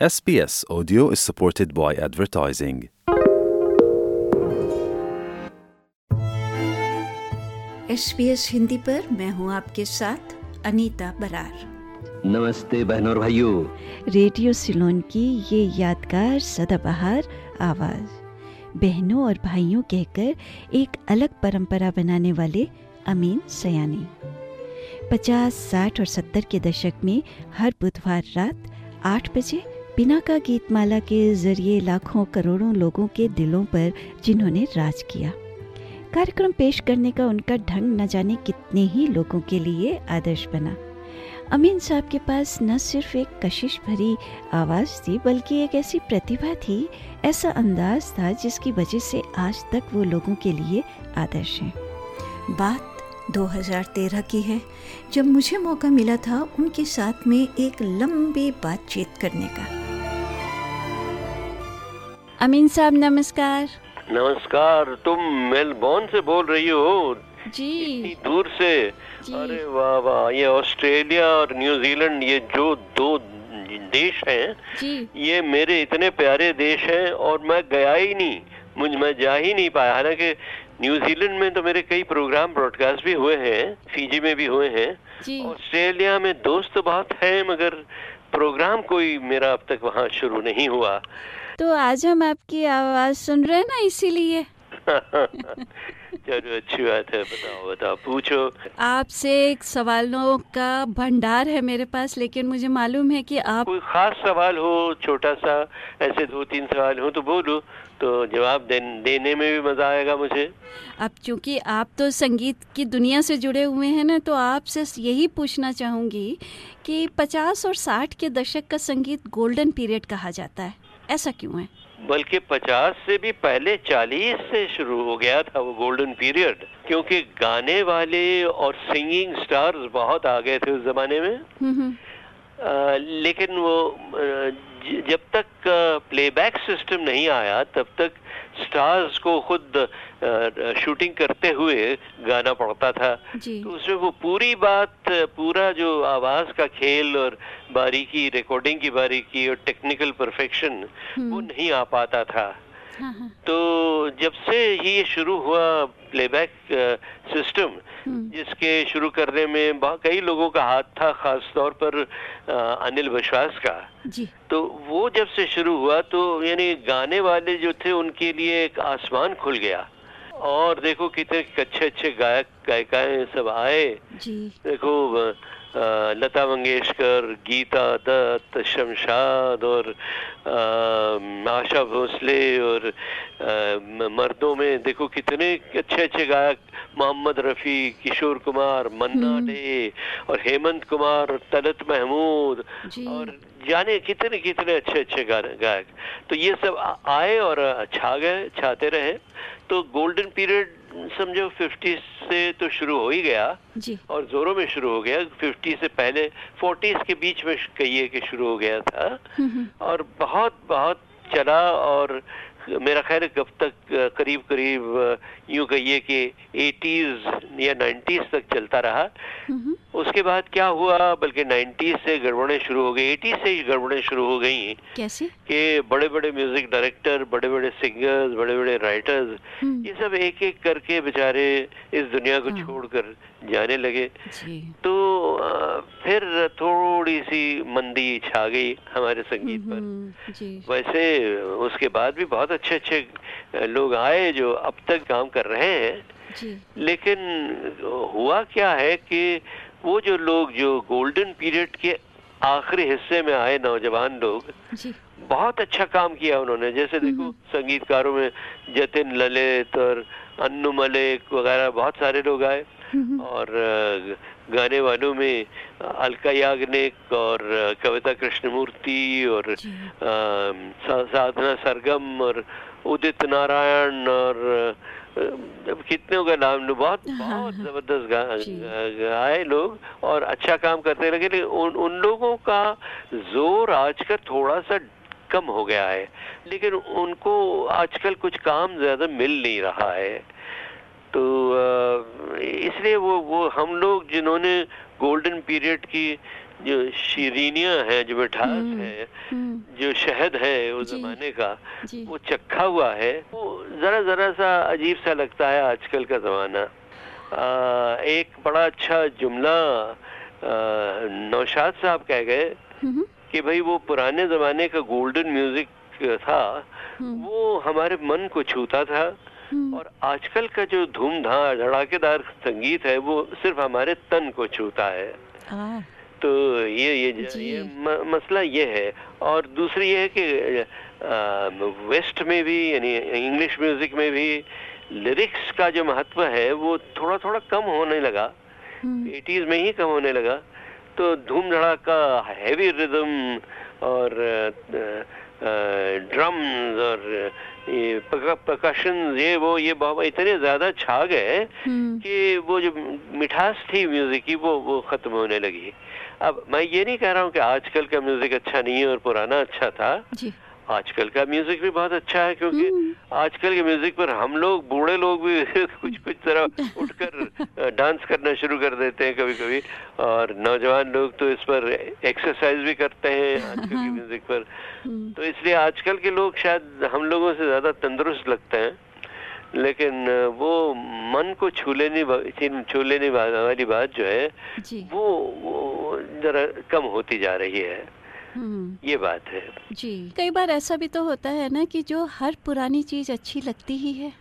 SBS Audio is supported by advertising. S Hindi पर मैं हूँ आपके साथ अनीता बरार नमस्ते बहनों और भाइयों रेडियो सिलोन की ये यादगार सदाबहार आवाज़ बहनों और भाइयों कहकर एक अलग परंपरा बनाने वाले अमीन सयानी पचास साठ और सत्तर के दशक में हर बुधवार रात आठ बजे बिना का गीतमाला के ज़रिए लाखों करोड़ों लोगों के दिलों पर जिन्होंने राज किया। कार्यक्रम पेश करने का उनका ढंग न जाने कितने ही लोगों के लिए आदर्श बना। अमीन साहब के पास न सिर्फ़ एक कशिश भरी आवाज़ थी, बल्कि एक ऐसी प्रतिभा थी, ऐसा अंदाज था जिसकी वजह से आज तक वो लोगों के लिए आदर्श हैं। बात 2013 की है। जब मुझे मौका मिला था उनके साथ में एक लंबी बातचीत करने का। अमीन साहब नमस्कार। नमस्कार तुम मेलबोर्न से बोल रही हो? जी। इतनी दूर से? जी। अरे वाह वाह ये ऑस्ट्रेलिया और न्यूजीलैंड ये जो दो देश हैं ये मेरे इतने प्यारे देश हैं और मैं गया ही नहीं मुझ मैं जा ही नहीं पाया। हालाँकि न्यूजीलैंड में तो मेरे कई प्रोग्राम ब्रॉडकास्ट भी हुए हैं फीजी में भी हुए हैं। ऑस्ट्रेलिया में दोस्त बहुत हैं मगर प्रोग्राम कोई मेरा अब तक वहाँ शुरू नहीं हुआ। तो आज हम आपकी आवाज़ सुन रहे हैं ना इसीलिए। चलो अच्छी बात है बताओ बताओ पूछो। आपसे एक सवालों का भंडार है मेरे पास लेकिन मुझे मालूम है कि आप कोई खास सवाल हो छोटा सा ऐसे दो तीन सवाल हो तो बोलो तो जवाब दे, देने में भी मज़ा आएगा मुझे। अब चूँकि आप तो संगीत की दुनिया से जुड़े हुए हैं ना तो आपसे यही पूछना चाहूँगी कि 50 और 60 के दशक का संगीत गोल्डन पीरियड कहा जाता है। ऐसा क्यों है? बल्कि पचास से भी पहले चालीस से शुरू हो गया था वो गोल्डन पीरियड क्योंकि गाने वाले और सिंगिंग स्टार्स बहुत आ गए थे उस जमाने में। हम्म, हम्म, लेकिन वो जब तक प्लेबैक सिस्टम नहीं आया तब तक स्टार्स को खुद शूटिंग करते हुए गाना पड़ता था। तो उसमें वो पूरी बात पूरा जो आवाज़ का खेल और बारीकी रिकॉर्डिंग की बारीकी और टेक्निकल परफेक्शन वो हम्म, नहीं आ पाता था। तो जब से ही ये शुरू हुआ प्लेबैक सिस्टम हम्म, जिसके शुरू करने में बहुत- कई लोगों का हाथ था खास तौर पर अ, अनिल विश्वास का। जी। तो वो जब से शुरू हुआ तो यानी गाने वाले जो थे उनके लिए एक आसमान खुल गया। और देखो कितने अच्छे अच्छे गायक गायिकाएँ सब आए। जी। देखो लता मंगेशकर गीता दत्त शमशाद और आशा भोसले और मर्दों में देखो कितने अच्छे अच्छे गायक मोहम्मद रफ़ी किशोर कुमार मन्ना हम्म। डे और हेमंत कुमार और तलत महमूद और जाने कितने कितने अच्छे अच्छे गायक। तो ये सब आए और छा गए छाते रहे। तो गोल्डन पीरियड समझो 50 से तो शुरू हो ही गया जी। और जोरों में शुरू हो गया। 50 से पहले 40s के बीच में कहिए कि शुरू हो गया था। हम्म, हम्म, और बहुत बहुत चला और मेरा ख्याल है कब तक करीब करीब यूँ कहिए कि 80s या 90s तक चलता रहा। उसके बाद क्या हुआ बल्कि 90s से गड़बड़ें शुरू हो गई। 80s से ही गड़बड़ें शुरू हो गई कैसे? कि बड़े बड़े म्यूज़िक डायरेक्टर बड़े बड़े सिंगर्स बड़े बड़े राइटर्स ये सब एक एक करके बेचारे इस दुनिया को हाँ। छोड़कर जाने लगे। तो फिर थोड़ी सी मंदी छा गई हमारे संगीत पर। हम्म, जी। वैसे उसके बाद भी बहुत अच्छे अच्छे लोग आए जो अब तक काम कर रहे हैं। जी। लेकिन हुआ क्या है कि वो जो लोग जो गोल्डन पीरियड के आखिरी हिस्से में आए नौजवान लोग जी। बहुत अच्छा काम किया उन्होंने। जैसे देखो संगीतकारों में जतिन ललित और अन्नू मलिक वगैरह बहुत सारे लोग आए। हम्म, और गाने वालों में अलका याग्निक और कविता कृष्णमूर्ति और सा- साधना सरगम और उदित नारायण और कितने का नाम बहुत हाँ, बहुत हाँ। ज़बरदस्त। गा- गाए लोग और अच्छा काम करते लगे लेकिन उन, उन लोगों का ज़ोर आजकल थोड़ा सा कम हो गया है लेकिन उनको आजकल कुछ काम ज़्यादा मिल नहीं रहा है तो इसलिए वो वो हम लोग जिन्होंने गोल्डन पीरियड की जो शीरीनियाँ है जो मिठास हम्म, है हम्म, जो शहद है उस जमाने का वो चखा हुआ है वो जरा जरा सा अजीब सा लगता है आजकल का जमाना। एक बड़ा अच्छा जुमला नौशाद साहब कह गए हम्म, कि भाई वो पुराने जमाने का गोल्डन म्यूज़िक था वो हमारे मन को छूता था। और आजकल का जो धूमधाम धड़ाकेदार संगीत है वो सिर्फ़ हमारे तन को छूता है। आ, तो ये ये। ये म, मसला ये है। और दूसरी ये है कि वेस्ट में भी यानी इंग्लिश म्यूज़िक में भी लिरिक्स का जो महत्व है वो थोड़ा थोड़ा कम होने लगा। हम्म, एटीज में ही कम होने लगा। तो धूम धड़ाका हैवी रिदम और ड्रम्स और ये प्रकाशन ये वो ये बहुत इतने ज़्यादा छा गए हम्म, कि वो जो मिठास थी म्यूज़िक की वो वो खत्म होने लगी। अब मैं ये नहीं कह रहा हूँ कि आजकल का म्यूज़िक अच्छा नहीं है और पुराना अच्छा था। जी। आजकल का म्यूज़िक भी बहुत अच्छा है क्योंकि हम्म, आजकल के म्यूज़िक पर हम लोग बूढ़े लोग भी कुछ कुछ तरह उठकर डांस करना शुरू कर देते हैं कभी कभी और नौजवान लोग तो इस पर एक्सरसाइज भी करते हैं आजकल के म्यूज़िक पर। हम्म, तो इसलिए आजकल के लोग शायद हम लोगों से ज़्यादा तंदुरुस्त लगते हैं। लेकिन वो मन को छू लेने छू लेने वाली बात जो है वो वो जरा कम होती जा रही है। ये बात है। जी। कई बार ऐसा भी तो होता है ना कि जो हर पुरानी चीज़ अच्छी लगती ही है।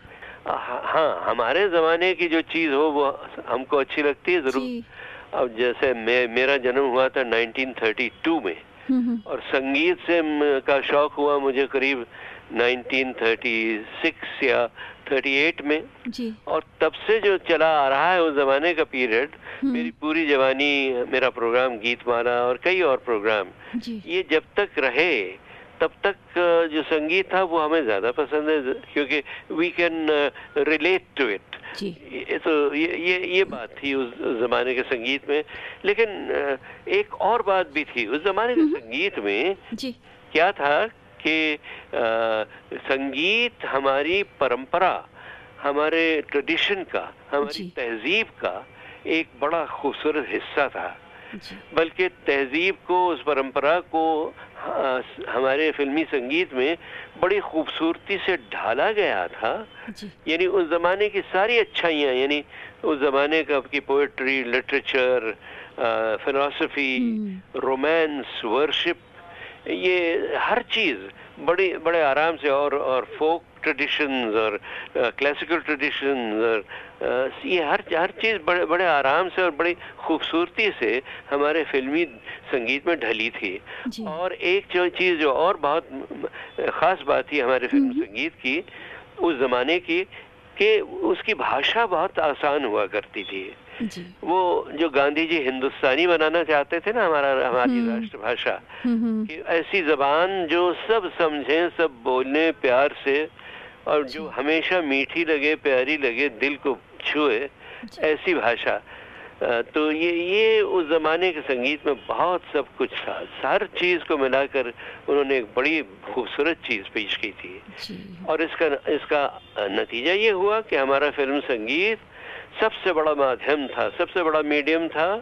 हाँ हाँ, हमारे जमाने की जो चीज़ हो वो हमको अच्छी लगती है ज़रूर। अब जैसे मैं मेरा जन्म हुआ था 1932 में। हम्म, हम्म, और संगीत से का शौक हुआ मुझे करीब 1936 या 38 में। जी। और तब से जो चला आ रहा है उस जमाने का पीरियड हम्म, मेरी पूरी जवानी मेरा प्रोग्राम गीत माना और कई और प्रोग्राम जी। ये जब तक रहे तब तक जो संगीत था वो हमें ज़्यादा पसंद है क्योंकि we can relate to it ये तो ये ये ये बात थी उस जमाने के संगीत में। लेकिन एक और बात भी थी उस जमाने के संगीत में जी। क्या था कि संगीत हमारी परंपरा हमारे ट्रेडिशन का हमारी तहजीब का एक बड़ा खूबसूरत हिस्सा था। बल्कि तहजीब को उस परंपरा को हमारे फिल्मी संगीत में बड़ी खूबसूरती से ढाला गया था। यानी उस जमाने की सारी अच्छाइयाँ यानी उस जमाने का आपकी poetry literature philosophy romance worship ये हर चीज़ बड़ी बड़े आराम से और और फोक ट्रेडिशंस और क्लासिकल ट्रेडिशंस और ये हर हर चीज़ बड़े बड़े आराम से और बड़ी खूबसूरती से हमारे फिल्मी संगीत में ढली थी। और एक जो चीज़ जो और बहुत खास बात थी हमारे फ़िल्म संगीत की उस जमाने की कि उसकी भाषा बहुत आसान हुआ करती थी। वो जो गांधी जी हिंदुस्तानी बनाना चाहते थे ना हमारा हमारी हम्म। राष्ट्रभाषा हम्म, हम्म, कि ऐसी जबान जो सब समझे सब बोलने प्यार से और जो हमेशा मीठी लगे प्यारी लगे दिल को छुए ऐसी भाषा। तो ये ये उस जमाने के संगीत में बहुत सब कुछ था। हर चीज़ को मिलाकर उन्होंने एक बड़ी खूबसूरत चीज़ पेश की थी। और इसका इसका नतीजा ये हुआ कि हमारा फ़िल्म संगीत सबसे बड़ा माध्यम था सबसे बड़ा मीडियम था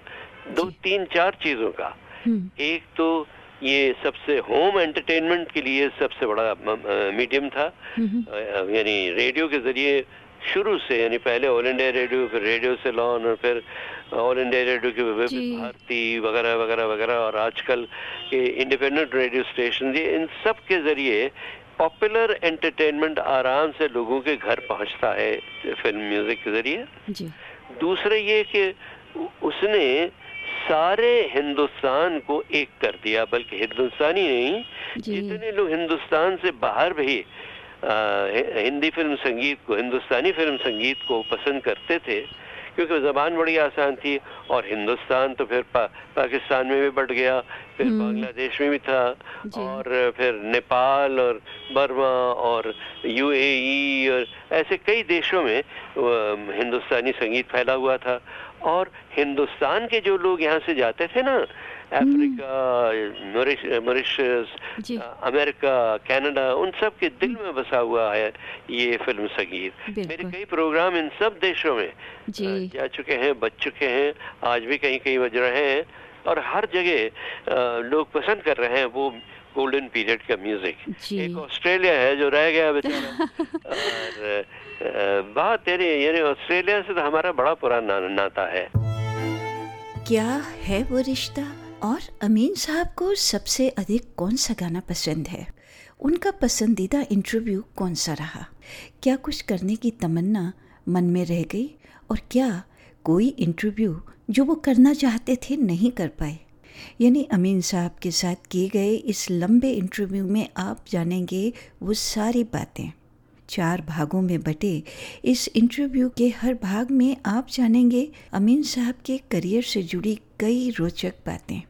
दो तीन चार चीज़ों का। हम्म, एक तो ये सबसे होम एंटरटेनमेंट के लिए सबसे बड़ा मीडियम था। हम्म, यानी रेडियो के ज़रिए शुरू से यानी पहले ऑल इंडिया रेडियो फिर रेडियो सेलॉन और फिर ऑल इंडिया रेडियो की जी। भारती वगैरह वगैरह वगैरह और आजकल के इंडिपेंडेंट रेडियो स्टेशन ये इन सब के ज़रिए पॉपुलर एंटरटेनमेंट आराम से लोगों के घर पहुँचता है फ़िल्म म्यूज़िक के ज़रिए। दूसरे ये कि उसने सारे हिंदुस्तान को एक कर दिया बल्कि हिंदुस्तानी नहीं जितने लोग हिंदुस्तान से बाहर भी हिंदी फ़िल्म संगीत को हिंदुस्तानी फ़िल्म संगीत को पसंद करते थे क्योंकि जबान बड़ी आसान थी और हिंदुस्तान तो फिर पा, पाकिस्तान में भी बढ़ गया फिर हम्म। बांग्लादेश में भी था और फिर नेपाल और बर्मा और यूएई और ऐसे कई देशों में हिंदुस्तानी संगीत फैला हुआ था। और हिंदुस्तान के जो लोग यहाँ से जाते थे ना अफ्रीका मॉरिश मॉरिशस अमेरिका कनाडा उन सब के दिल में बसा हुआ है ये फ़िल्म संगीत। मेरे कई प्रोग्राम इन सब देशों में जी। चुके हैं बज चुके हैं आज भी कहीं कहीं बज रहे हैं। और हर जगह लोग पसंद कर रहे हैं वो गोल्डन पीरियड का म्यूज़िक एक ऑस्ट्रेलिया है जो रह गया बेचारा। और बहुत तेरे यानी ऑस्ट्रेलिया से तो हमारा बड़ा पुराना नाता है। क्या है वो रिश्ता? और अमीन साहब को सबसे अधिक कौन सा गाना पसंद है? उनका पसंदीदा इंटरव्यू कौन सा रहा? क्या कुछ करने की तमन्ना मन में रह गई? और क्या कोई इंटरव्यू जो वो करना चाहते थे नहीं कर पाए। यानी अमीन साहब के साथ किए गए इस लंबे इंटरव्यू में आप जानेंगे वो सारी बातें। चार भागों में बटे इस इंटरव्यू के हर भाग में आप जानेंगे अमीन साहब के करियर से जुड़ी कई रोचक बातें।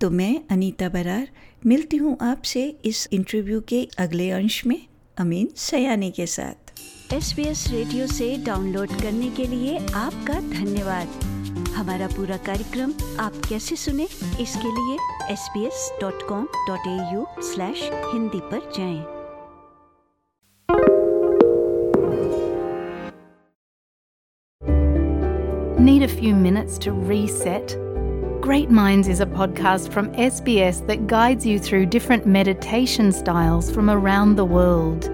तो मैं अनीता बरार, मिलती हूँ आपसे इस इंटरव्यू के अगले अंश में, अमीन सयानी के साथ। एस रेडियो से डाउनलोड करने के लिए आपका धन्यवाद हमारा पूरा कार्यक्रम आप कैसे सुने इसके लिए S B S dot com dot A U slash Hindi पर जाएँ। Need a few minutes to reset? Great Minds is a podcast from SBS that guides you through different meditation styles from around the world.